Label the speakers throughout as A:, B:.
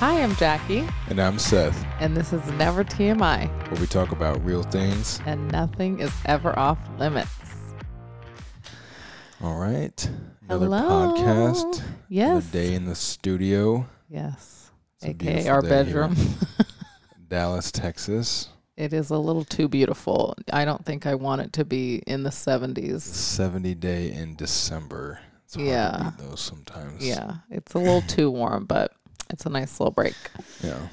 A: Hi, I'm Jackie,
B: And I'm Seth,
A: and this is Never TMI,
B: where we talk about real things.
A: and nothing is ever off limits.
B: All right. Another
A: Hello.
B: podcast.
A: Yes.
B: Another day in the studio,
A: Yes.
B: It's
A: AKA our bedroom.
B: Dallas, Texas.
A: it is a little too beautiful. I don't think I want it to be in the 70s.
B: 70 day in December. It's
A: Yeah.
B: those sometimes.
A: Yeah, it's a little too warm, but it's a nice little break.
B: Yeah.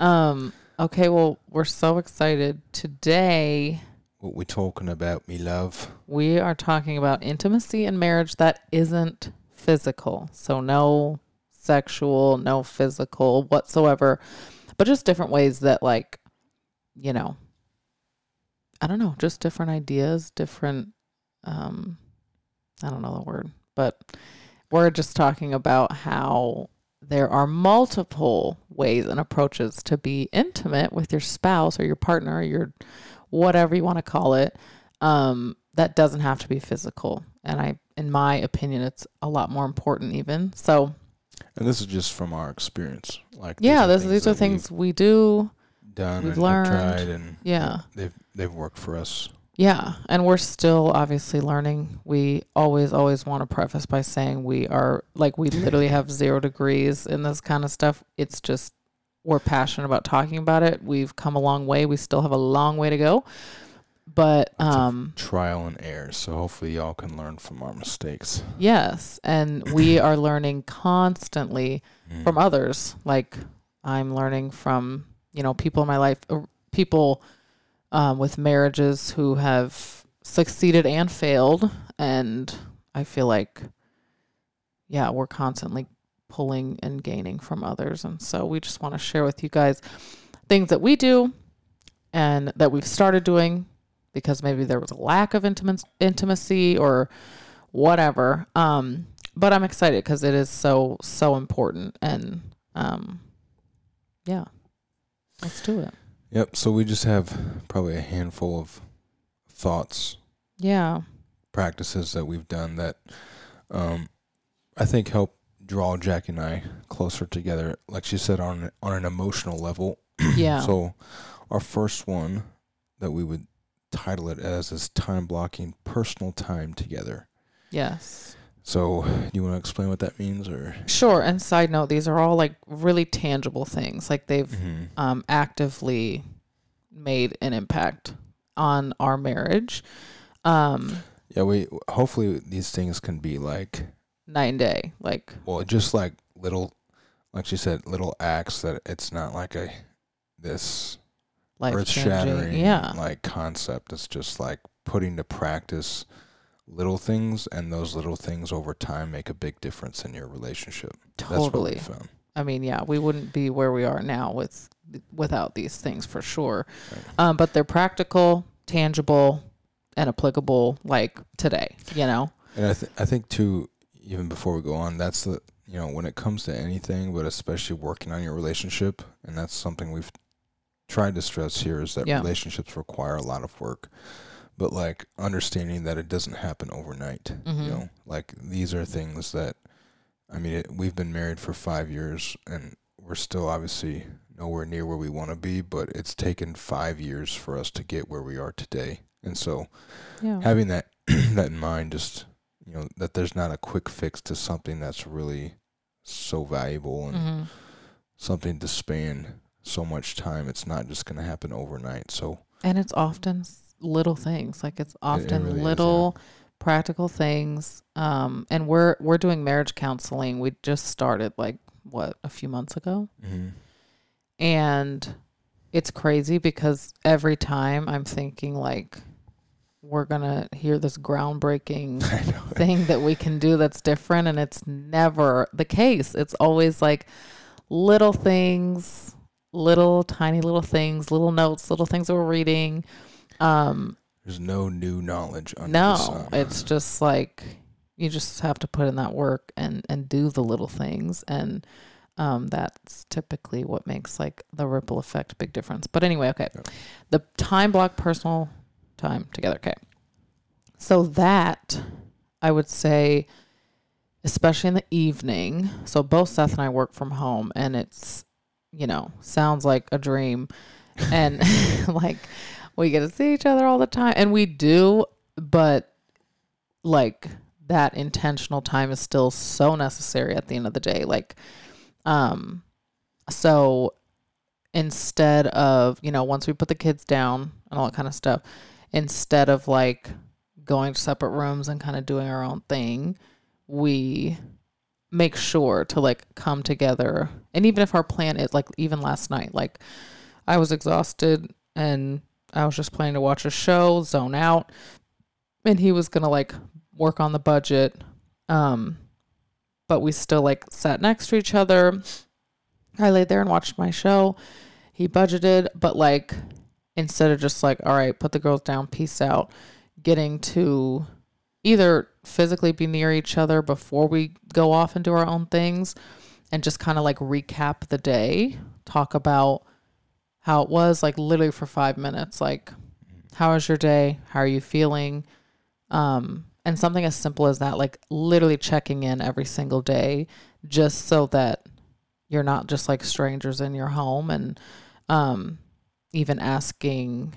A: Um. Okay. Well, we're so excited today.
B: What we're talking about, me love?
A: We are talking about intimacy in marriage that isn't physical. So, no sexual, no physical whatsoever, but just different ways that, like, you know, I don't know, just different ideas, different, um, I don't know the word, but we're just talking about how there are multiple ways and approaches to be intimate with your spouse or your partner or your whatever you want to call it um, that doesn't have to be physical. And I, in my opinion, it's a lot more important even. So
B: And this is just from our experience. Like
A: yeah,
B: these
A: this, these are things we do.
B: we've done
A: we've
B: and
A: learned.
B: tried, and
A: Yeah.
B: they've they've worked for us.
A: Yeah. And we're still obviously learning. We always, always want to preface by saying we are like, we literally have zero degrees in this kind of stuff. It's just, we're passionate about talking about it. We've come a long way. We still have a long way to go. But, um,
B: Trial and error. So hopefully y'all can learn from our mistakes.
A: Yes, and we are learning constantly
B: Mm.
A: from others. Like I'm learning from you know people in my life, uh, people um, with marriages who have succeeded and failed, and I feel like yeah, we're constantly pulling and gaining from others, and so we just want to share with you guys things that we do and that we've started doing because maybe there was a lack of intimacy, or whatever. Um, but I'm excited because it is so so important, and um, yeah, let's do it.
B: Yep. So we just have probably a handful of thoughts,
A: Yeah,
B: practices that we've done that um, I think help draw Jack and I closer together. Like she said, on on an emotional level.
A: yeah,
B: So our first one that we would title it as is time blocking personal time together.
A: yes,
B: So you want to explain what that means, or?
A: sure. And side note, these are all like really tangible things. Like they've
B: Mhm.
A: um, actively made an impact on our marriage, um,
B: Yeah, we hopefully these things can be like
A: night and day. Like
B: well, just like little, like she said, little acts that it's not like a this earth shattering
A: Yeah,
B: like concept. It's just like putting to practice little things, and those little things over time make a big difference in your relationship.
A: Totally. I mean, yeah, we wouldn't be where we are now with without these things for sure.
B: Right.
A: Um, but they're practical, tangible, and applicable like today. You know.
B: And I, th- I think too, even before we go on, that's the you know when it comes to anything, but especially working on your relationship, and that's something we've tried to stress here is that
A: Yeah.
B: relationships require a lot of work, but like understanding that it doesn't happen overnight.
A: Mhm.
B: You know, like these are things that, I mean, it, we've been married for five years, and we're still obviously nowhere near where we want to be, but it's taken five years for us to get where we are today, and so
A: Yeah.
B: having that that in mind just you know that there's not a quick fix to something that's really so valuable and
A: hmm
B: something to span so much time it's not just going to happen overnight so
A: And it's often little things. Like it's often
B: really is, yeah.
A: little practical things. Um, and we're we're doing marriage counseling. We just started like what a few months ago.
B: mm-hmm.
A: and it's crazy because every time I'm thinking like we're gonna hear this groundbreaking thing that we can do that's different and it's never the case it's always like little things little tiny little things little notes little things that we're reading um
B: there's no new knowledge under the
A: no
B: sun.
A: it's just like you just have to put in that work and and do the little things. And um that's typically what makes like the ripple effect big difference. But anyway okay. The time block personal time together okay. So that i would say especially in the evening so both seth and i work from home and it's you know, sounds like a dream. And like we get to see each other all the time and we do, but like that intentional time is still so necessary at the end of the day. Like um so instead of, you know, once we put the kids down and all that kind of stuff, instead of like going to separate rooms and kind of doing our own thing, we make sure to like come together. And even if our plan is like even last night, like I was exhausted and I was just planning to watch a show, zone out, and he was to like work on the budget. Um but we still like sat next to each other. I laid there and watched my show. He budgeted, but like instead of just like, all right, put the girls down, peace out, getting to either physically be near each other before we go off and do our own things and just kind of like recap the day, talk about how it was like literally for 5 minutes like how was your day? How are you feeling? Um and something as simple as that like literally checking in every single day just so that you're not just like strangers in your home and um even asking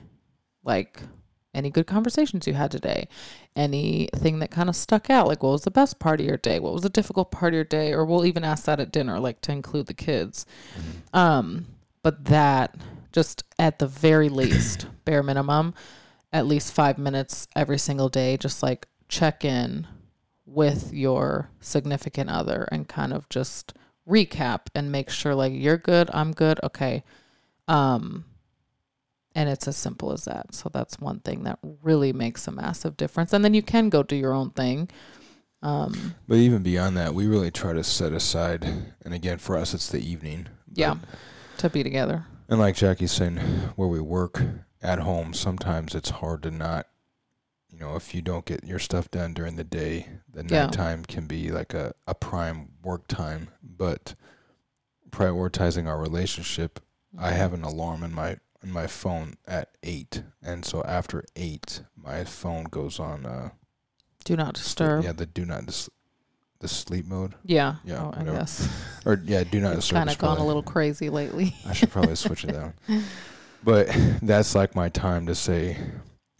A: like any good conversations you had today. Anything that kind of stuck out like what was the best part of your day? What was the difficult part of your day? Or we'll even ask that at dinner like to include the kids. Um but that just at the very least bare minimum at least five minutes every single day just like check in with your significant other and kind of just recap and make sure like you're good i'm good okay. Um and it's as simple as that. So that's one thing that really makes a massive difference. And then you can go do your own thing. Um
B: But even beyond that, we really try to set aside, and again, for us, it's the evening.
A: yeah to be together
B: And like Jackie's saying, where we work at home, sometimes it's hard to not, you know, if you don't get your stuff done during the day, the
A: Yeah.
B: nighttime can be like a, a prime work time. But prioritizing our relationship, I have an alarm in my in my phone at eight, and so after eight, my phone goes on. Uh,
A: do not disturb
B: yeah, the do not dis- the sleep mode,
A: yeah,
B: Yeah,
A: oh, i
B: whatever.
A: guess
B: or yeah, do not
A: it's
B: disturb.
A: kind of gone a little crazy lately
B: I should probably switch it down. But that's like my time to say.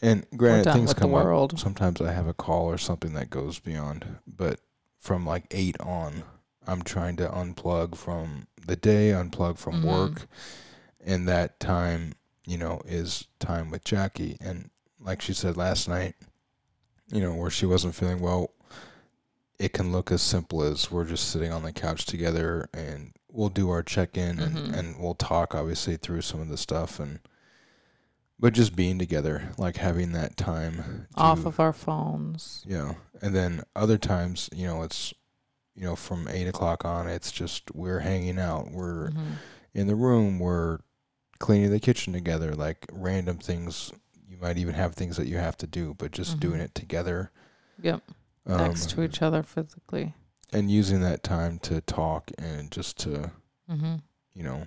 B: And granted, things come up.
A: world
B: Sometimes I have a call or something that goes beyond. But from like eight on, I'm trying to unplug from the day, unplug from
A: Mhm.
B: work, and that time, you know, is time with Jackie. And like she said last night, you know, where she wasn't feeling well, it can look as simple as we're just sitting on the couch together and we'll do our check in
A: Mhm.
B: and, and we'll talk obviously through some of the stuff and but just being together, like having that time
A: off of our phones
B: yeah. And then other times, you know, it's you know, from eight o'clock on it's just we're hanging out. We're
A: Mhm.
B: in the room, we're cleaning the kitchen together, like random things you might even have things that you have to do, but just doing
A: Mhm.
B: it together.
A: Yep.
B: Um,
A: next to each other physically
B: and using that time to talk and just to
A: mm-hmm.
B: you know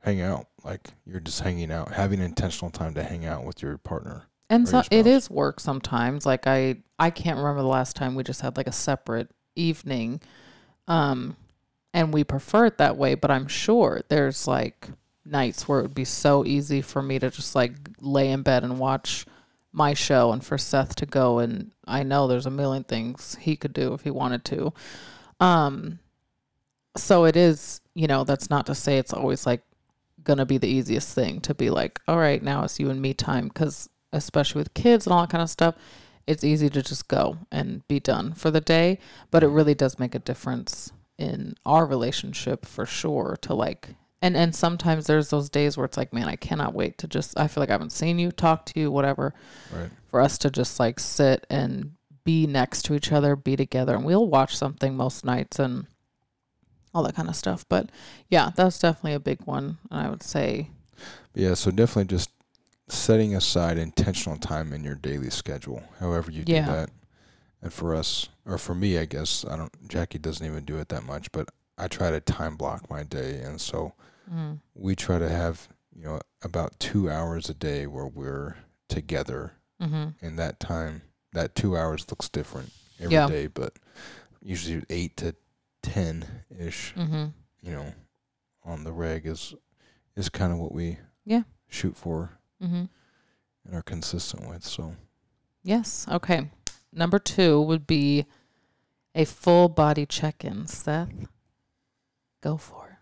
B: hang out like you're just hanging out having intentional time to hang out with your partner
A: And so it is work sometimes. Like I I can't remember the last time we just had like a separate evening. Um and we prefer it that way, but I'm sure there's like nights where it would be so easy for me to just like lay in bed and watch my show and for Seth to go and I know there's a million things he could do if he wanted to. Um so it is, you know, that's not to say it's always like going to be the easiest thing to be like, all right, now it's you and me time cuz especially with kids and all that kind of stuff, it's easy to just go and be done for the day. But it really does make a difference in our relationship for sure to like and and sometimes there's those days where it's like, man, I cannot wait to just I feel like I haven't seen you, talk to you, whatever,
B: right
A: for us to just like sit and be next to each other, be together, and we'll watch something most nights and all that kind of stuff. But yeah, that's definitely a big one. And I would say,
B: yeah so definitely just setting aside intentional time in your daily schedule however you
A: Yeah.
B: do that and for us or for me i guess i don't jackie doesn't even do it that much but i try to time block my day and so
A: mm,
B: we try to have you know about two hours a day where we're together
A: hmm
B: and that time that two hours looks different every day,
A: Yeah.
B: but usually eight to ten ish
A: hmm
B: you know on the reg is is kind of what we
A: Yeah.
B: shoot for
A: Mm-hmm.
B: and are consistent with. So
A: Yes. Okay. Number two would be a full body check in. Seth, go for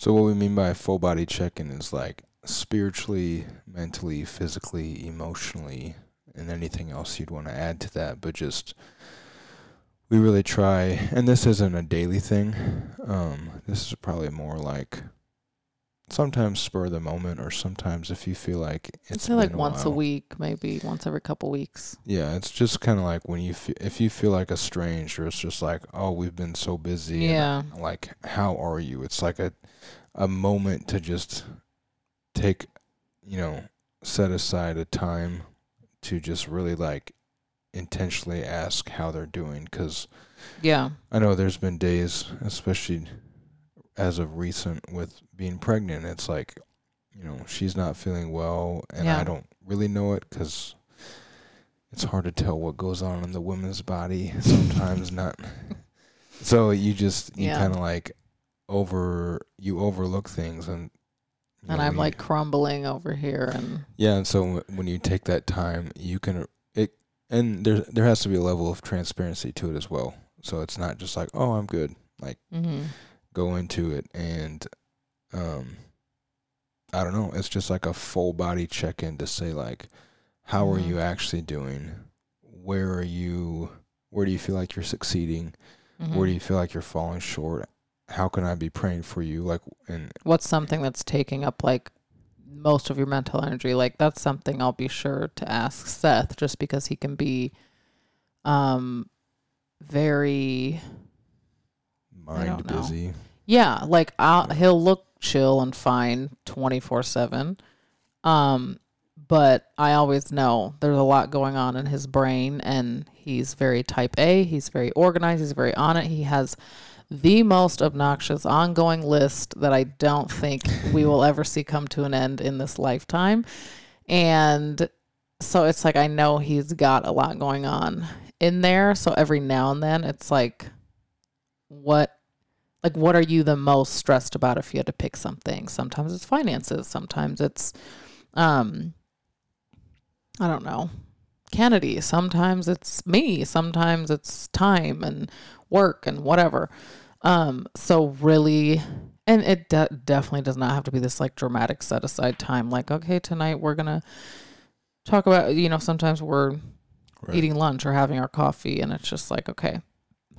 B: so what we mean by full body check in is like spiritually, mentally, physically, emotionally, and anything else you'd want to add to that, but just we really try and this isn't a daily thing. Um this is probably more like sometimes spur the moment or sometimes if you feel like
A: I'd
B: it's
A: say like
B: been
A: once a week, maybe once every couple weeks.
B: Yeah, it's just kind of like when you fe- if you feel like a stranger, it's just like, oh, we've been so busy. and,
A: Yeah.
B: like, how are you? It's like a a moment to just take, you know, set aside a time to just really like intentionally ask how they're doing because
A: Yeah.
B: I know there's been days, especially as of recent with being pregnant, it's like, you know, she's not feeling well, and
A: Yeah.
B: I don't really know it because it's hard to tell what goes on in the woman's body sometimes. not so you just you
A: Yeah.
B: kind of like over you overlook things and.
A: And
B: know,
A: I'm like
B: you-
A: crumbling over here and
B: yeah, and so w- when you take that time, you can it, and there there has to be a level of transparency to it as well. So it's not just like, oh, I'm good. Like
A: mm-hmm.
B: Go into it and, um, I don't know. It's just like a full body check in to say like, how are
A: Mhm.
B: you actually doing? Where are you? Where do you feel like you're succeeding?
A: Mm-hmm.
B: Where do you feel like you're falling short? How can I be praying for you? Like, and
A: what's something that's taking up like most of your mental energy like that's something i'll be sure to ask seth just because he can be um very
B: mind
A: know.
B: busy.
A: yeah like I'll,
B: Yeah.
A: he'll look chill and fine 24 7 um but i always know there's a lot going on in his brain and he's very type a he's very organized he's very on it he has the most obnoxious ongoing list that I don't think we will ever see come to an end in this lifetime. And so it's like I know he's got a lot going on in there. So every now and then it's like what like what are you the most stressed about if you had to pick something? Sometimes it's finances, sometimes it's um I don't know. Kennedy, sometimes it's me, sometimes it's time and work and whatever. Um, so really, and it de- definitely does not have to be this like dramatic set aside time. Like, okay, tonight we're gonna talk about. You know, sometimes we're
B: Right.
A: eating lunch or having our coffee, and it's just like, okay,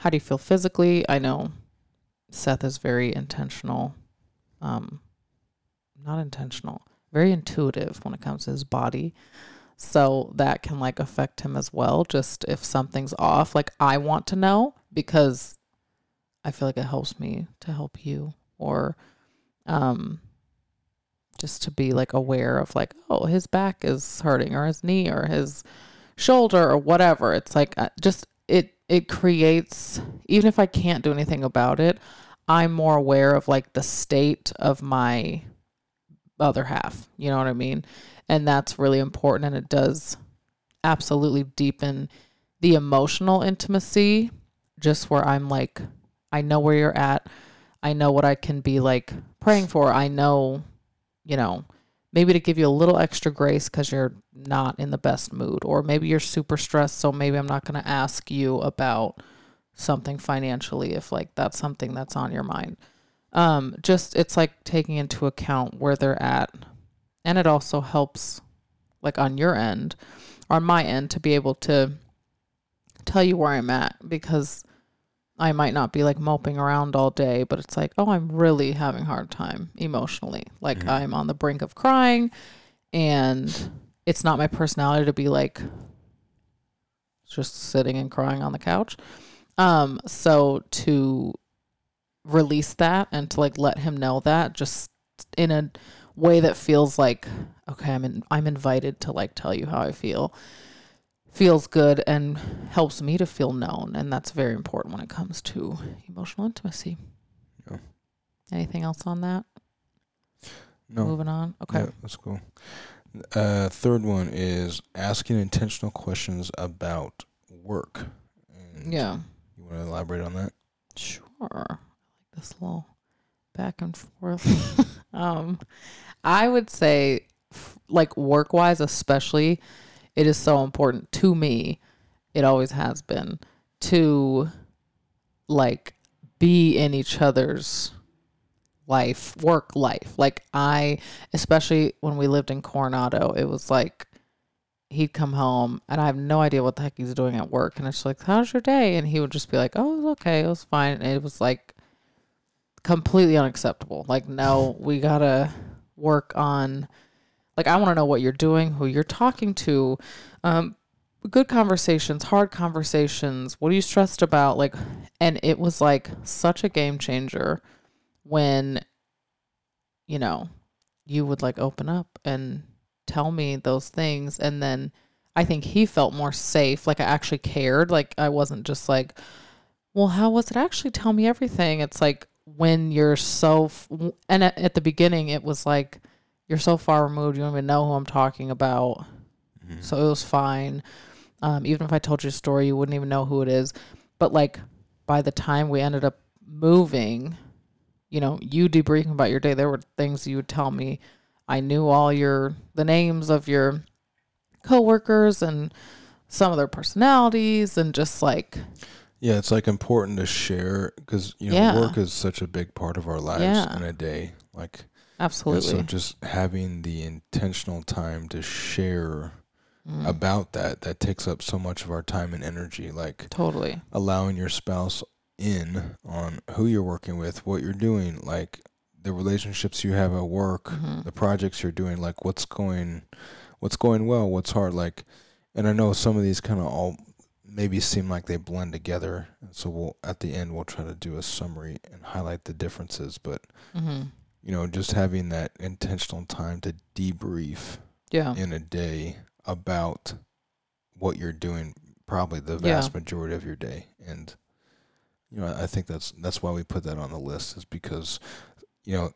A: how do you feel physically? I know Seth is very intentional, um, not intentional, very intuitive when it comes to his body. So that can like affect him as well. Just if something's off, like I want to know because I feel like it helps me to help you or um just to be like aware of like oh his back is hurting or his knee or his shoulder or whatever it's like uh, just it it creates even if I can't do anything about it I'm more aware of like the state of my other half you know what I mean and that's really important and it does absolutely deepen the emotional intimacy just where I'm like I know where you're at. I know what I can be like praying for. I know, you know, maybe to give you a little extra grace because you're not in the best mood, or maybe you're super stressed. So maybe I'm not going to ask you about something financially if like that's something that's on your mind. Um, just it's like taking into account where they're at, and it also helps, like on your end, on my end, to be able to tell you where I'm at because I might not be like moping around all day, but it's like, oh, I'm really having a hard time emotionally. Like
B: Mhm.
A: I'm on the brink of crying and it's not my personality to be like just sitting and crying on the couch. Um so to release that and to like let him know that just in a way that feels like okay, I'm in, I'm invited to like tell you how I feel feels good and helps me to feel known and that's very important when it comes to emotional intimacy
B: Yeah.
A: anything else on that
B: No.
A: moving on okay
B: Yeah, that's cool. Uh, third one is asking intentional questions about work. And
A: yeah
B: You want to elaborate on that?
A: sure i like this little back and forth. um, I would say, f- like work wise, especially, it is so important to me. It always has been to like be in each other's life, work life. Like I, especially when we lived in Coronado, it was like he'd come home and I have no idea what the heck he's doing at work. And it's like, how's your day? And he would just be like, oh, okay. It was fine. And it was like completely unacceptable. Like, no, we got to work on, like, I want to know what you're doing, who you're talking to. Um, good conversations, hard conversations. What are you stressed about? Like, and it was like such a game changer when, you know, you would like open up and tell me those things. And then I think he felt more safe. Like I actually cared. Like I wasn't just like, well, how was it actually? Tell me everything. It's like when you're so, f- and at, at the beginning, it was like, you're so far removed, you don't even know who I'm talking about.
B: Mhm.
A: So it was fine. Um, even if I told you a story, you wouldn't even know who it is. But like by the time we ended up moving, you know, you debriefing about your day, there were things you would tell me. I knew all your the names of your coworkers and some of their personalities and just like
B: Yeah, it's like important to share because you know
A: Yeah.
B: work is such a big part of our lives
A: Yeah.
B: in a day. Like, and
A: absolutely
B: so just having the intentional time to share
A: Mm,
B: about that that takes up so much of our time and energy. Like
A: totally.
B: allowing your spouse in on who you're working with, what you're doing, like the relationships you have at work,
A: Mhm.
B: the projects you're doing, like what's going what's going well, what's hard, like and I know some of these kind of all maybe seem like they blend together. And so we'll at the end we'll try to do a summary and highlight the differences, but
A: hmm
B: you know, just having that intentional time to debrief
A: Yeah.
B: in a day about what you're doing probably the
A: Yeah.
B: vast majority of your day and you know I think that's that's why we put that on the list is because you know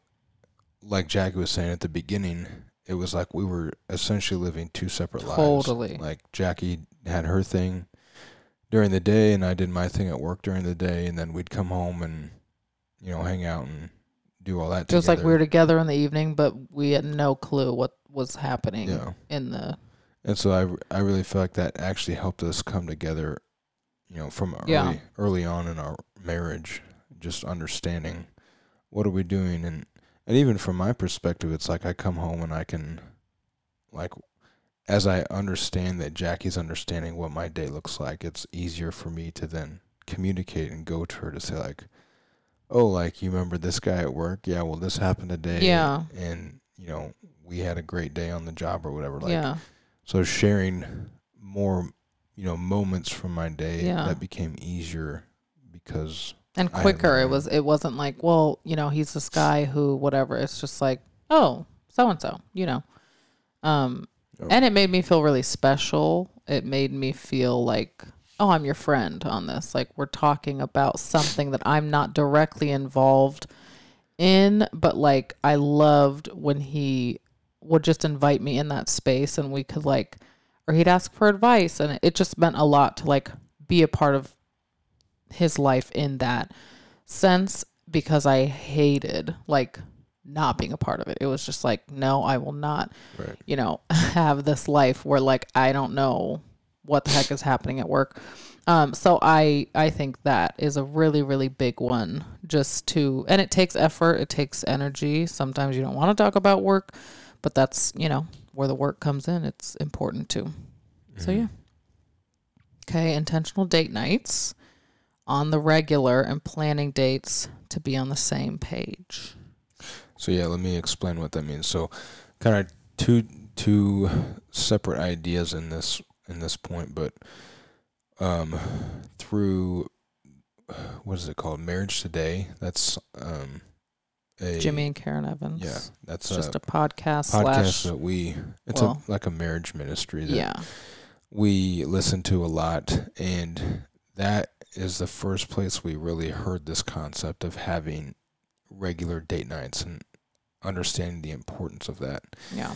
B: like Jackie was saying at the beginning it was like we were essentially living two separate lives.
A: Totally.
B: lives like Jackie had her thing during the day and I did my thing at work during the day and then we'd come home and you know hang out and do all that
A: It was like we were together. in the evening, but we had no clue what was happening
B: yeah.
A: in the
B: And so I, I really feel like that actually helped us come together, you know, from early
A: Yeah.
B: early on in our marriage, just understanding what are we doing. And and even from my perspective it's like I come home and I can like as I understand that Jackie's understanding what my day looks like, it's easier for me to then communicate and go to her to say like, "Oh, like you remember this guy at work? Yeah, well this happened today."
A: Yeah.
B: And you know, we had a great day on the job or whatever like
A: yeah.
B: so sharing more, you know, moments from my day
A: Yeah.
B: that became easier because
A: and quicker. It was. It wasn't like, well, you know, he's this guy who whatever. It's just like, oh, so and so, you know. Um,
B: Oh.
A: and it made me feel really special. It made me feel like, oh, I'm your friend on this. Like we're talking about something that I'm not directly involved in, but like I loved when he would just invite me in that space and we could like or he'd ask for advice and it just meant a lot to like be a part of his life in that sense because I hated like not being a part of it. It was just like, no, I will not,
B: right.
A: you know, have this life where like I don't know what the heck is happening at work. Um, so I I think that is a really really big one just to and it takes effort, it takes energy. Sometimes you don't want to talk about work, but that's, you know, where the work comes in. It's important too. So
B: Mhm.
A: yeah. Okay, intentional date nights on the regular and planning dates to be on the same page.
B: So yeah, let me explain what that means. So kind of two two separate ideas in this in this point, but um through what is it called? Marriage Today. That's um a
A: Jimmy and Karen Evans.
B: Yeah, that's
A: It's just
B: a
A: a podcast,
B: podcast
A: slash
B: that we it's
A: well-
B: a like a marriage ministry that
A: yeah.
B: we listen to a lot and that is the first place we really heard this concept of having regular date nights and understanding the importance of that
A: Yeah.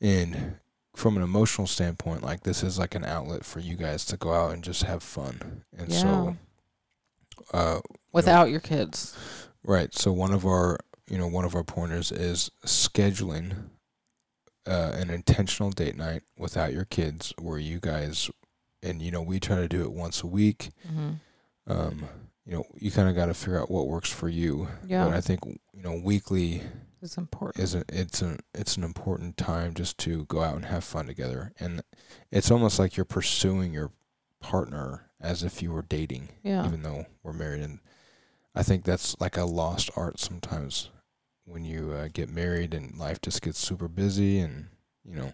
B: and from an emotional standpoint like this is like an outlet for you guys to go out and just have fun and so uh
A: Without your kids.
B: right so one of our you know, one of our pointers is scheduling uh, an intentional date night without your kids, where you guys, and you know, we try to do it once a week.
A: Mm-hmm.
B: Um, you know, you kind of got to figure out what works for you.
A: Yeah.
B: But I think you know, weekly
A: It's important.
B: is a, it's an it's an important time just to go out and have fun together, and it's almost like you're pursuing your partner as if you were dating,
A: yeah.
B: even though we're married. And I think that's like a lost art sometimes when you uh, get married and life just gets super busy, and you know.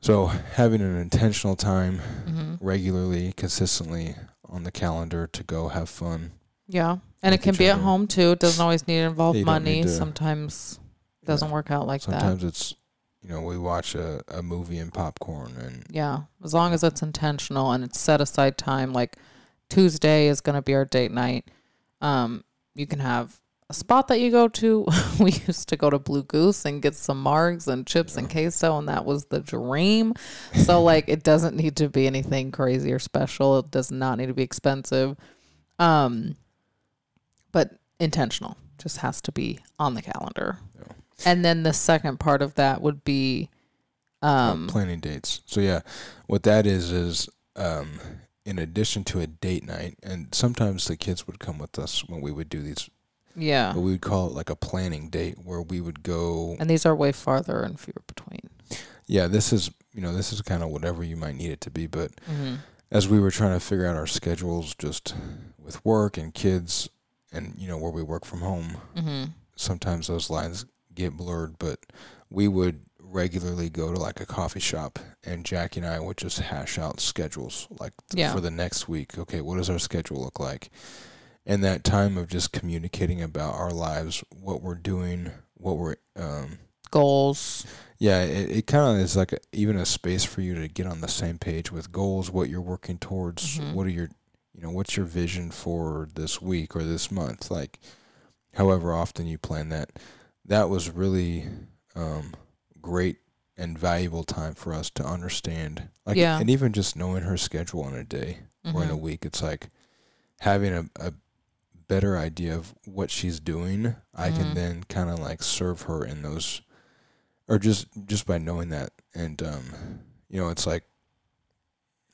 B: So having an intentional time
A: hmm
B: regularly, consistently on the calendar to go have fun.
A: Yeah. And it can be at
B: other.
A: home too. It doesn't always need to involve
B: You
A: money.
B: to-
A: Sometimes
B: Yeah.
A: doesn't work out like that.
B: Sometimes it's, you know, we watch a, a movie and popcorn and
A: Yeah, as long as it's intentional and it's set aside time. Like Tuesday is going to be our date night. Um, you can have a spot that you go to. we used to go to Blue Goose and get some margs and chips and queso, and that was the dream. So like, it doesn't need to be anything crazy or special. It does not need to be expensive. Um, but intentional just has to be on the calendar.
B: Yeah.
A: And then the second part of that would be, um,
B: planning dates. So yeah, what that is is um, in addition to a date night, and sometimes the kids would come with us when we would do these,
A: yeah.
B: but we would call it like a planning date where we would go.
A: And these are way farther and fewer between.
B: Yeah, this is you know this is kind of whatever you might need it to be, but
A: Mm-hmm.
B: as we were trying to figure out our schedules, just with work and kids, and you know where we work from home,
A: Mm-hmm.
B: sometimes those lines get blurred, but we would regularly go to like a coffee shop and Jackie and I would just hash out schedules like
A: Yeah.
B: for the next week. Okay, what does our schedule look like? And that time of just communicating about our lives, what we're doing, what we're um
A: Goals.
B: yeah, it, it kind of is like a, even a space for you to get on the same page with goals, what you're working towards,
A: Mhm.
B: what are your, you know, what's your vision for this week or this month, like, however often you plan that. That was really um, great and valuable time for us to understand, like,
A: Yeah.
B: and even just knowing her schedule in a day or in a
A: Mhm.
B: week, it's like having a, a better idea of what she's doing. I
A: Mhm.
B: can then kind of like serve her in those or just just by knowing that and um you know it's like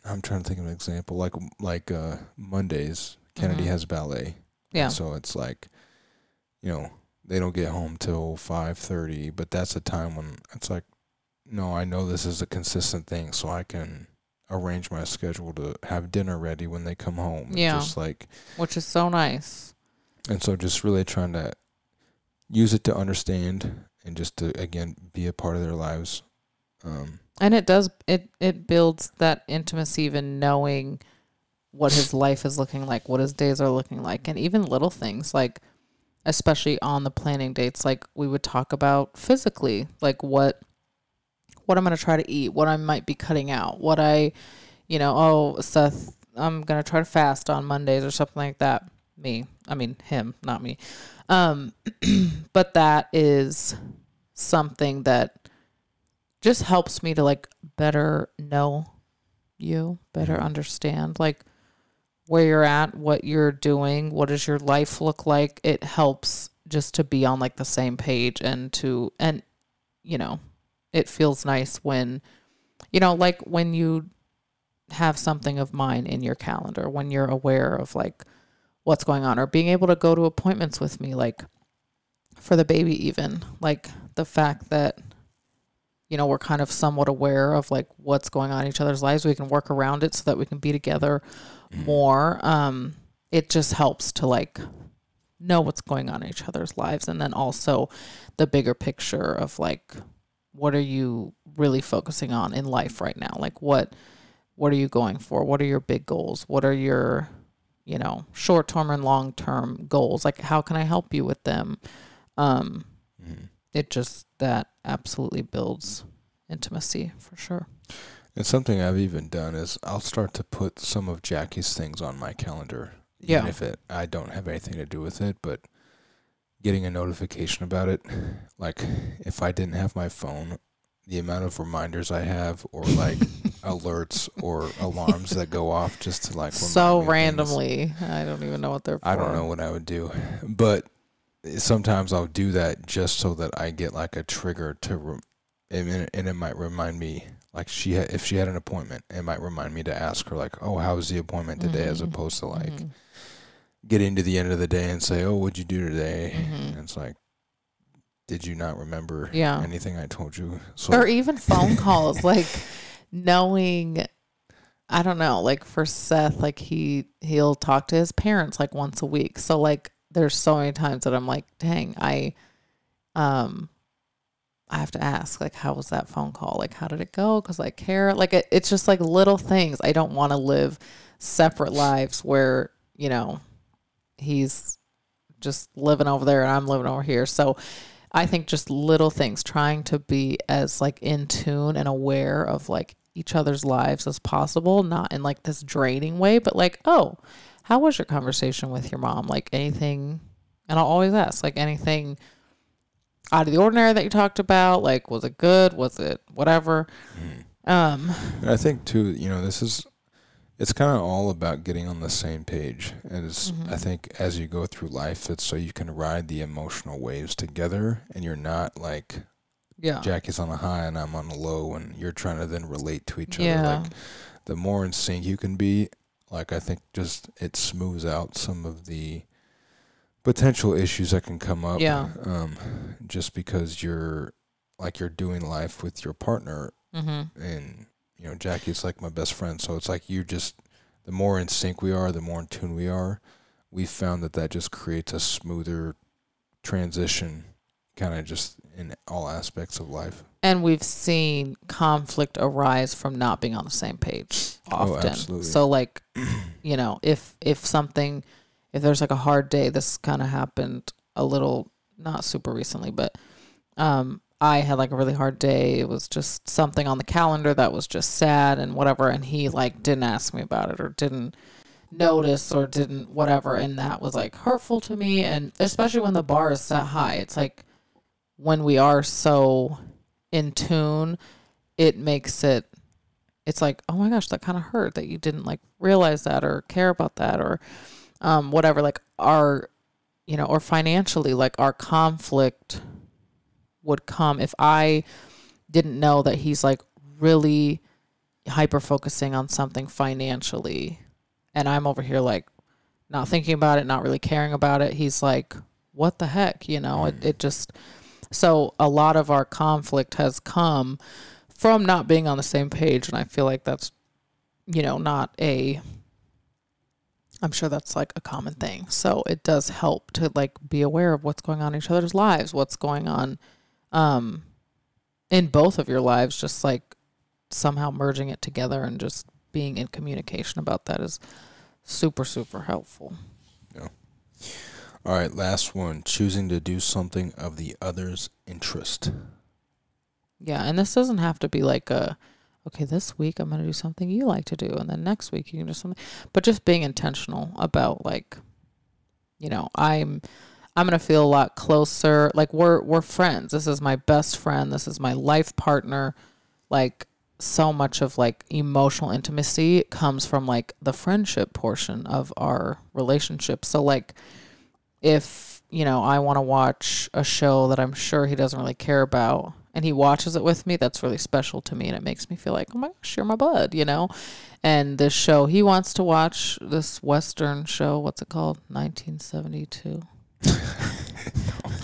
B: i'm trying to think of an example like like uh mondays kennedy
A: Mhm.
B: has ballet
A: Yeah.
B: so it's like you know they don't get home till 5:30 but that's a time when it's like no i know this is a consistent thing so i can arrange my schedule to have dinner ready when they come home
A: Yeah.
B: just like
A: Which is so nice.
B: and so just really trying to use it to understand and just to again be a part of their lives. Um,
A: And it does it it builds that intimacy even knowing what his life is looking like, what his days are looking like, and even little things like especially on the planning dates, like we would talk about physically, like what what I'm gonna try to eat, what I might be cutting out, what I you know, oh Seth, I'm gonna try to fast on Mondays or something like that. Me. I mean him, not me. Um but that is something that just helps me to like better know you, better
B: Mhm.
A: understand like where you're at, what you're doing, what does your life look like. It helps just to be on like the same page and to and you know, it feels nice when you know, like when you have something of mine in your calendar, when you're aware of like what's going on or being able to go to appointments with me like for the baby even like the fact that you know we're kind of somewhat aware of like what's going on in each other's lives. We can work around it so that we can be together
B: Mm.
A: more. Um it just helps to like know what's going on in each other's lives and then also the bigger picture of like what are you really focusing on in life right now? Like what what are you going for? What are your big goals? What are your you know short term and long term goals? Like how can i help you with them? Um
B: Mhm.
A: It just that absolutely builds intimacy for sure.
B: And something I've even done is I'll start to put some of Jackie's things on my calendar, even if it I don't have anything to do with it, but getting a notification about it, like if I didn't have my phone, the amount of reminders I have, or like alerts or alarms that go off just to like
A: so randomly i don't even know what they're for
B: I don't know what I would do, but sometimes I'll do that just so that I get like a trigger to, re- and, it- and it might remind me like she had, if she had an appointment, it might remind me to ask her like, oh, how was the appointment today, as
A: Mhm.
B: opposed to like
A: Mhm.
B: getting to the end of the day and say, oh, what'd you do today?
A: Mhm.
B: And it's like, did you not remember
A: Yeah.
B: anything I told you? So
A: or even phone calls like knowing i don't know like for seth like he he'll talk to his parents like once a week so like there's so many times that i'm like dang i um i have to ask like how was that phone call? Like how did it go? Because i care. Like it, it's just like little things. I don't want to live separate lives where you know he's just living over there and i'm living over here. So I think just little things, trying to be as like in tune and aware of like each other's lives as possible, not in like this draining way, but like, oh, how was your conversation with your mom? Like anything, and I'll always ask, like anything out of the ordinary that you talked about? Like, was it good? Was it whatever? Um,
B: I think too, you know, this is it's kind of all about getting on the same page. And it's, I think as you go through life, it's so you can ride the emotional waves together, and you're not like
A: yeah,
B: Jackie's on a high and I'm on a low, and you're trying to then relate to each
A: yeah,
B: other. Like the more in sync you can be, like I think just it smooths out some of the potential issues that can come up.
A: Yeah.
B: Um, just because you're like you're doing life with your partner
A: mm-hmm.
B: and you know Jackie's like my best friend, so it's like you just the more in sync we are, the more in tune we are. We found that that just creates a smoother transition, kind of just in all aspects of life.
A: and we've seen conflict arise from not being on the same page
B: Oh,
A: often.
B: absolutely.
A: so like, you know, if if something if there's like a hard day, this kind of happened a little not super recently, but um I had like a really hard day. It was just something on the calendar that was just sad and whatever and he like didn't ask me about it or didn't notice or didn't whatever and that was like hurtful to me and especially when the bar is set high. It's like when we are so in tune, it makes it it's like, oh my gosh, that kind of hurt that you didn't like realize that or care about that or um whatever like our you know, or financially like our conflict would come if I didn't know that he's like really hyper focusing on something financially and I'm over here like not thinking about it, not really caring about it. He's like, what the heck, you know? It it just so a lot of our conflict has come from not being on the same page and I feel like that's you know not a I'm sure that's like a common thing. So it does help to like be aware of what's going on in each other's lives, what's going on um in both of your lives just like somehow merging it together and just being in communication about that is super super helpful.
B: All right, last one: choosing to do something of the other's interest.
A: Yeah, and this doesn't have to be like a okay, this week I'm going to do something you like to do and then next week you can do something but just being intentional about like you know, I'm I'm going to feel a lot closer like we're we're friends. This is my best friend. This is my life partner. Like so much of like emotional intimacy comes from like the friendship portion of our relationship. So like if you know I want to watch a show that I'm sure he doesn't really care about and he watches it with me, that's really special to me and it makes me feel like, oh my gosh, you're my bud, you know? And this show, he wants to watch this Western show. What's it called? 1972.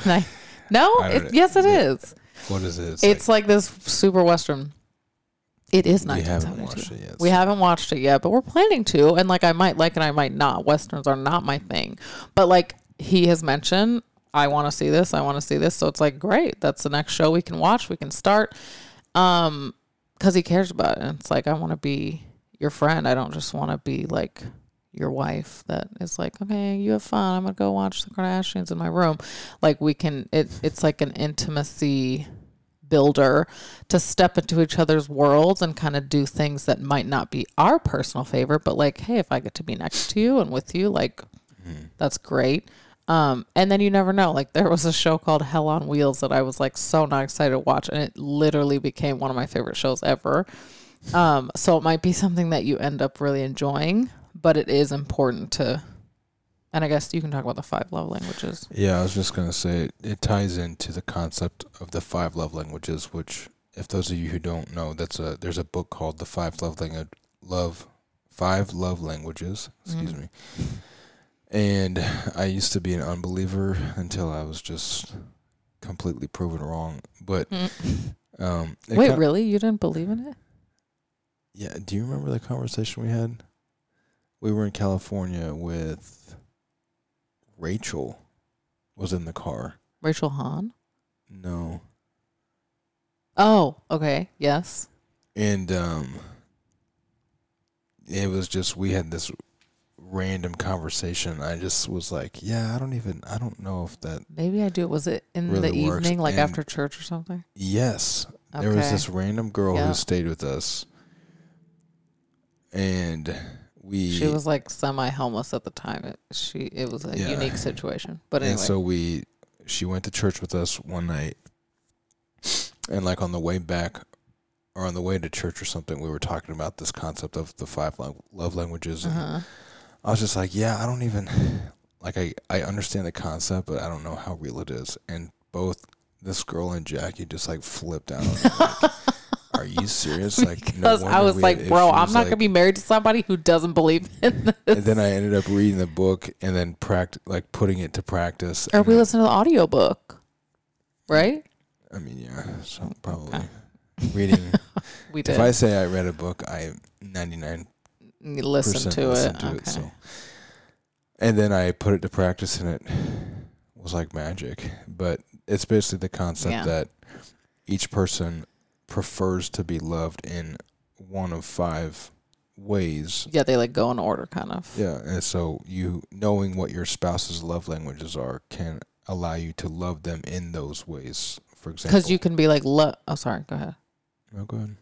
A: Ni- no, it, yes, it is.
B: What is it?
A: It's like this super Western. It is
B: like, we haven't
A: 1972.
B: watched it yet.
A: We
B: so-
A: haven't watched it yet, but we're planning to. And like I might like and I might not. Westerns are not my thing. But like he has mentioned, I want to see this, I want to see this. So it's like great. That's the next show we can watch. We can start. Um cuz he cares about it. And it's like I want to be your friend. I don't just want to be like your wife that is like, okay, you have fun. I'm gonna go watch the Kardashians in my room. Like we can. It it's like an intimacy builder to step into each other's worlds and kind of do things that might not be our personal favorite, but like, hey, if I get to be next to you and with you, like,
B: Mm-hmm.
A: that's great. Um, and then you never know. Like there was a show called Hell on Wheels that I was like so not excited to watch, and it literally became one of my favorite shows ever. Um, so it might be something that you end up really enjoying, but it is important to And I guess you can talk about the five love languages.
B: Yeah, I was just gonna say it, it ties into the concept of the five love languages, which, if those of you who don't know, that's a there's a book called the Five Love Language Love Five Love Languages. Excuse
A: Mhm.
B: me. And I used to be an unbeliever until I was just completely proven wrong. But um, it
A: Wait,
B: ki-
A: really? You didn't believe in it?
B: Yeah. Do you remember the conversation we had? We were in California with Rachel. Was in the car.
A: Rachel Hahn?
B: No.
A: Oh, okay. Yes.
B: and um it was just we had this random conversation i just was like yeah i don't even i don't know if that
A: Maybe I do. Was it in the
B: Really works,
A: evening, like
B: and-
A: after church or something?
B: yes
A: Okay.
B: there was this random girl
A: Yeah.
B: who stayed with us and we
A: She was like semi homeless at the time. It, she it was a
B: Yeah.
A: unique situation. But anyway.
B: and so we she went to church with us one night and like on the way back or on the way to church or something we were talking about this concept of the five love languages and
A: uh-huh.
B: I was just like, yeah, I don't even like I I understand the concept, but I don't know how real it is. And both this girl and Jackie just like flipped out. like, Are you serious? Like, no
A: I was like, bro, I'm not
B: like-
A: gonna be married to somebody who doesn't believe in this.
B: And then I ended up reading the book and then pract like putting it to practice.
A: or we listen to the audiobook. Right?
B: I mean, yeah, so probably
A: Okay.
B: reading.
A: We did.
B: if I say I read a book, I 99
A: You listen to it. okay.
B: So, and then I put it to practice, and it was like magic. But it's basically the concept
A: Yeah.
B: that each person prefers to be loved in one of five ways.
A: Yeah, they like go in order kind of.
B: Yeah, and so you knowing what your spouse's love languages are can allow you to love them in those ways. For example,
A: Because you can be like, lo- oh, sorry, go ahead.
B: No, go ahead.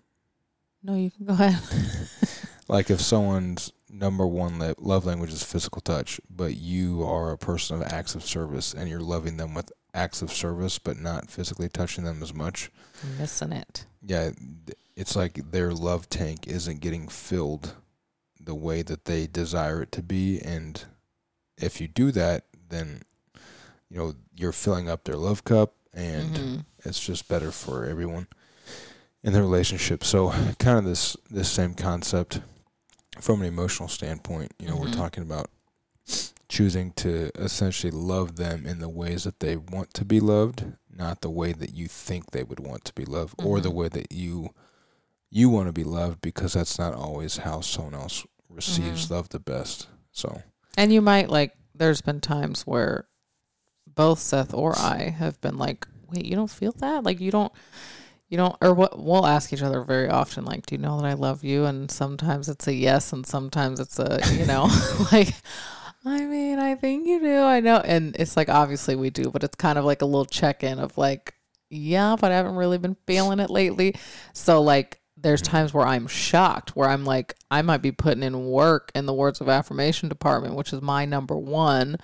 A: No, you can go ahead.
B: Like if someone's number one love language is physical touch, but you are a person of acts of service and you're loving them with acts of service, but not physically touching them as much.
A: Missing it.
B: Yeah, it's like their love tank isn't getting filled the way that they desire it to be. And if you do that, then you know you're filling up their love cup, and
A: Mhm.
B: it's just better for everyone in the relationship. So kind of this this same concept from an emotional standpoint, you know, we're
A: Mhm.
B: talking about choosing to essentially love them in the ways that they want to be loved, not the way that you think they would want to be loved or the
A: Mhm.
B: way that you you want to be loved because that's not always how someone else receives
A: Mhm.
B: love the best. So,
A: And you might like, there's been times where both Seth or I have been like, wait, you don't feel that? Like, you don't, you don't, or what we'll ask each other very often, like, do you know that I love you? And sometimes it's a yes, and sometimes it's a, you know, like, I mean, I think you do. I know. And it's like, obviously we do, but it's kind of like a little check in of like, yeah, but I haven't really been feeling it lately. So, like, there's mm-hmm. times where I'm shocked, where I'm like, I might be putting in work in the words of affirmation department, which is my number one.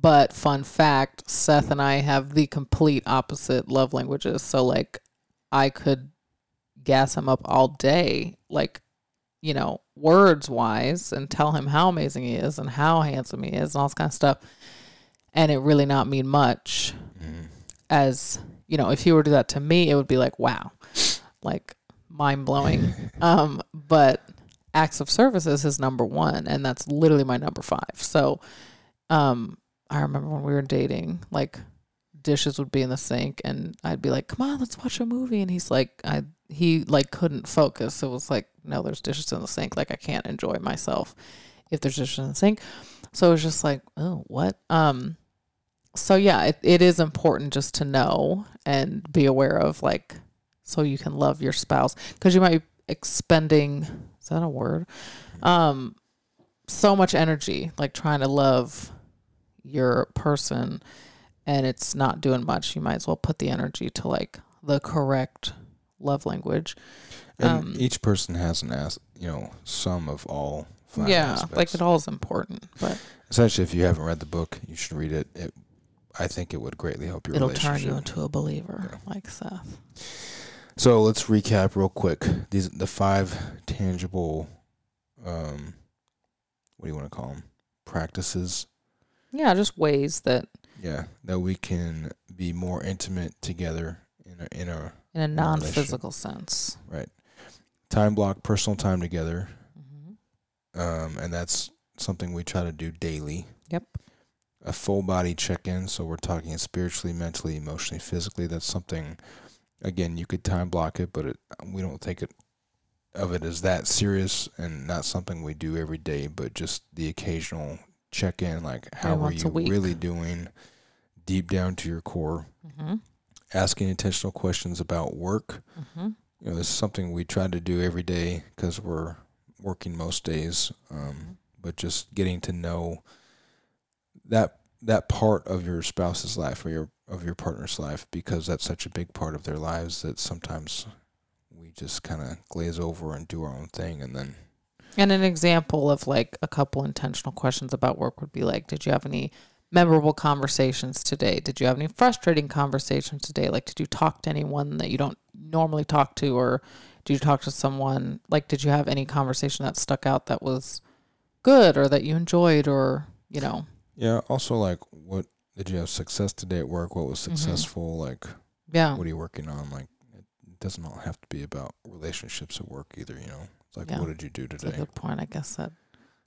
A: But fun fact, Seth and I have the complete opposite love languages. So like I could gas him up all day, like, you know, words wise and tell him how amazing he is and how handsome he is and all this kind of stuff. And it really not mean much
B: mm,
A: as, you know, if he were to do that to me, it would be like, wow, like mind blowing. um, but acts of service is his number one, and that's literally my number five. So, um, I remember when we were dating, like dishes would be in the sink, and I'd be like, "Come on, let's watch a movie," and he's like, "I." He like couldn't focus. It was like, no, there's dishes in the sink. Like I can't enjoy myself if there's dishes in the sink. So it was just like, oh, what? Um, so yeah, it, it is important just to know and be aware of like so you can love your spouse because you might be expending is that a word um so much energy like trying to love your person and it's not doing much you might as well put the energy to like the correct love language
B: and
A: Um,
B: each person has an as you know some of all five
A: yeah
B: aspects.
A: like it all is important but
B: Essentially, if you haven't read the book, you should read it. It, I think it would greatly help your
A: it'll turn you into a believer
B: Yeah.
A: like seth
B: So let's recap real quick. These the five tangible, um, what do you want to call them? Practices
A: Yeah, just ways that
B: Yeah, that we can be more intimate together in a in a
A: in a non-physical sense.
B: right time block, personal time together,
A: hmm
B: um, and that's something we try to do daily.
A: Yep.
B: A full body check in, so we're talking spiritually, mentally, emotionally, physically. That's something. Again, you could time block it, but it, we don't take it of it as that serious, and not something we do every day. But just the occasional check in, like how are you really doing, deep down to your core.
A: hmm
B: Asking intentional questions about work.
A: hmm
B: You know, this is something we try to do every day because we're working most days. Um, but just getting to know that that part of your spouse's life or your of your partner's life because that's such a big part of their lives that sometimes we just kind of glaze over and do our own thing and then
A: And an example of like a couple intentional questions about work would be like, did you have any memorable conversations today? Did you have any frustrating conversations today? Like, did you talk to anyone that you don't normally talk to, or did you talk to someone? Like, did you have any conversation that stuck out that was good or that you enjoyed, or you know,
B: yeah also like what did you have success today at work what was
A: Mhm.
B: successful like
A: yeah,
B: what are you working on like it doesn't all have to be about relationships at work either you know it's like
A: Yeah.
B: what did you do today?
A: that's a good point. I guess that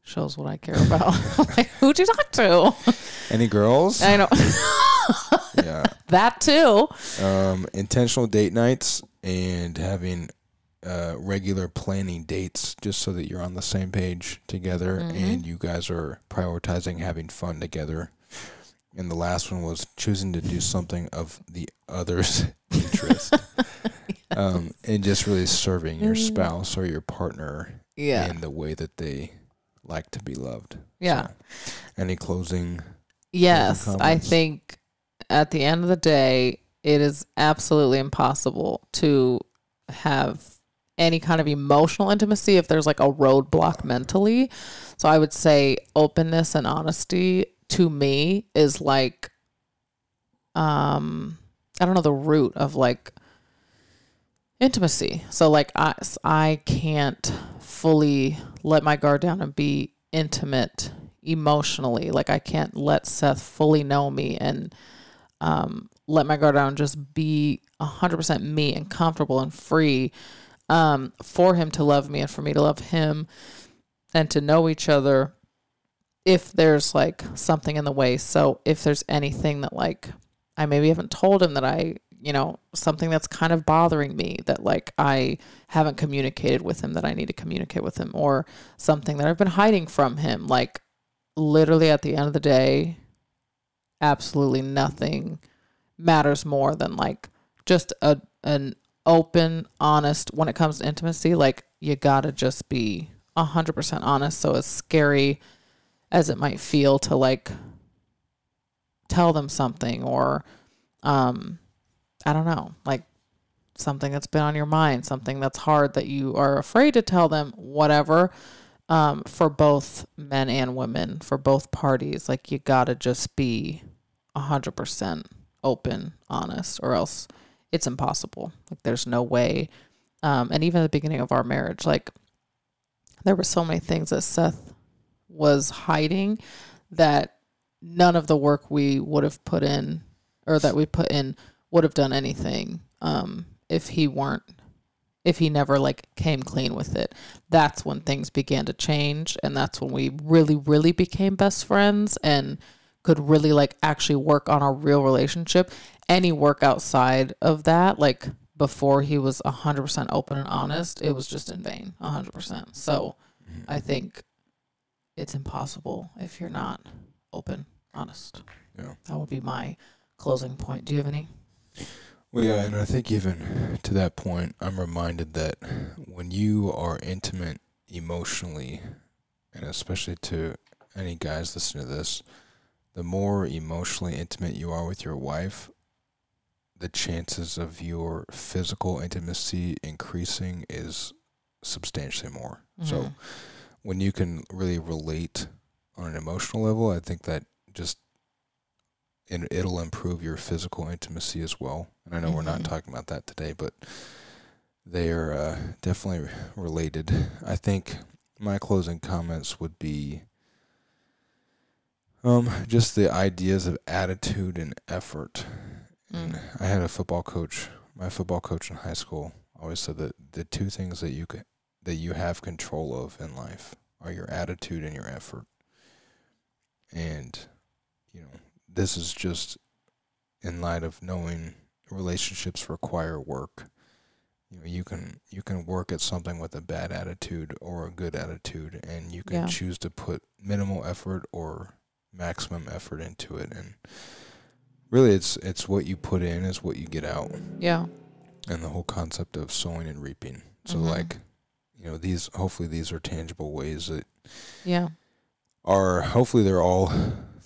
A: shows what I care about. like, who'd you talk to?
B: any girls
A: I know
B: yeah
A: that too.
B: um, intentional date nights and having uh, regular planning dates just so that you're on the same page together
A: Mhm.
B: and you guys are prioritizing having fun together. And the last one was choosing to do something of the other's interest um, and just really serving your
A: Mm.
B: spouse or your partner
A: Yeah,
B: in the way that they like to be loved.
A: yeah.
B: So, any closing?
A: Yes, I think at the end of the day, it is absolutely impossible to have any kind of emotional intimacy if there's like a roadblock mentally. So I would say openness and honesty to me is like um I don't know the root of like intimacy. So like I I can't fully let my guard down and be intimate emotionally. Like I can't let Seth fully know me and um, let my guard down and just be 100% me and comfortable and free um, for him to love me and for me to love him and to know each other if there's like something in the way. So if there's anything that like I maybe haven't told him that I, you know, something that's kind of bothering me that like I haven't communicated with him that I need to communicate with him or something that I've been hiding from him. Like literally at the end of the day, absolutely nothing matters more than like just a an open, honest when it comes to intimacy, like you gotta just be a hundred percent honest. So as scary as it might feel to like tell them something or um I don't know, like something that's been on your mind, something that's hard that you are afraid to tell them, whatever. Um, for both men and women, for both parties, like you gotta just be a hundred percent open, honest, or else it's impossible. Like there's no way. Um, and even at the beginning of our marriage, like there were so many things that Seth was hiding that none of the work we would have put in or that we put in would have done anything um, if he weren't if he never like came clean with it. That's when things began to change and that's when we really really became best friends and could really like actually work on our real relationship. Any work outside of that like before he was 100% open and honest it was just in vain 100% so i think it's impossible if you're not open honest.
B: Yeah.
A: that would be my closing point. Do you have any
B: Well, yeah, and I think even to that point, I'm reminded that when you are intimate emotionally, and especially to any guys listening to this, the more emotionally intimate you are with your wife, the chances of your physical intimacy increasing is substantially more. So
A: Mhm.
B: when you can really relate on an emotional level, I think that just it, it'll improve your physical intimacy as well. And I know we're not
A: Mhm.
B: talking about that today, but they are uh, definitely related. I think my closing comments would be Um, just the ideas of attitude and effort.
A: Mm.
B: I had a football coach. My football coach in high school always said that the two things that you that you have control of in life are your attitude and your effort. And you know, this is just in light of knowing relationships require work. You know, you can you can work at something with a bad attitude or a good attitude, and you can
A: Yeah.
B: choose to put minimal effort or maximum effort into it. And really, it's it's what you put in is what you get out,
A: Yeah.
B: and the whole concept of sowing and reaping. So,
A: Mhm.
B: like, you know, these hopefully these are tangible ways that
A: Yeah.
B: are hopefully they're all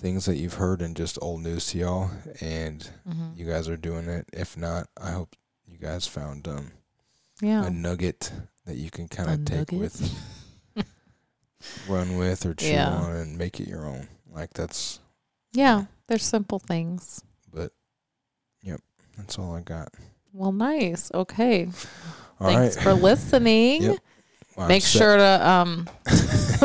B: things that you've heard and just old news to y'all, and
A: hmm
B: you guys are doing it. If not, I hope you guys found um,
A: Yeah.
B: a nugget that you can kind of take
A: nugget?
B: with, run with, or chew
A: Yeah.
B: on, and make it your own. Like that's,
A: Yeah. They're simple things.
B: but, yep, that's all I got.
A: Well, nice. Okay.
B: All
A: Thanks
B: right.
A: for listening.
B: Yep. Well,
A: Make sure to um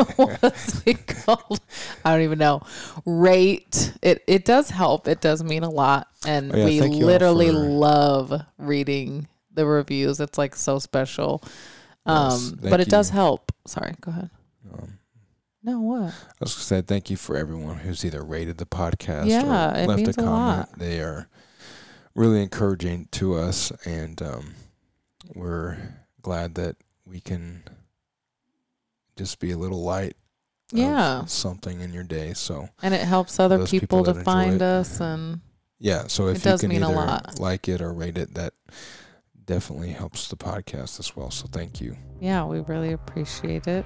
A: what's it called? I don't even know. Rate. It it does help. It does mean a lot. And
B: Oh, yeah,
A: we
B: you
A: literally
B: for-
A: love reading the reviews. It's like so special. Um
B: Yes,
A: but
B: thank
A: it does help. Sorry, go ahead.
B: Um,
A: No, what?
B: I was gonna say thank you for everyone who's either rated the podcast
A: Yeah,
B: or left a
A: a
B: comment.
A: lot.
B: They are really encouraging to us, and um, we're glad that we can just be a little light
A: yeah.
B: something in your day. So
A: and it helps other people,
B: people
A: to find us and
B: yeah so if
A: it does you
B: can
A: mean
B: either a
A: lot.
B: like it or rate it that definitely helps the podcast as well. So thank you.
A: Yeah we really appreciate it.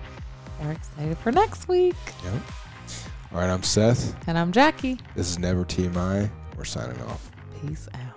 A: We're excited for next week.
B: Yep. All right i'm seth.
A: And i'm jackie.
B: This is never tmi we're signing off.
A: Peace out.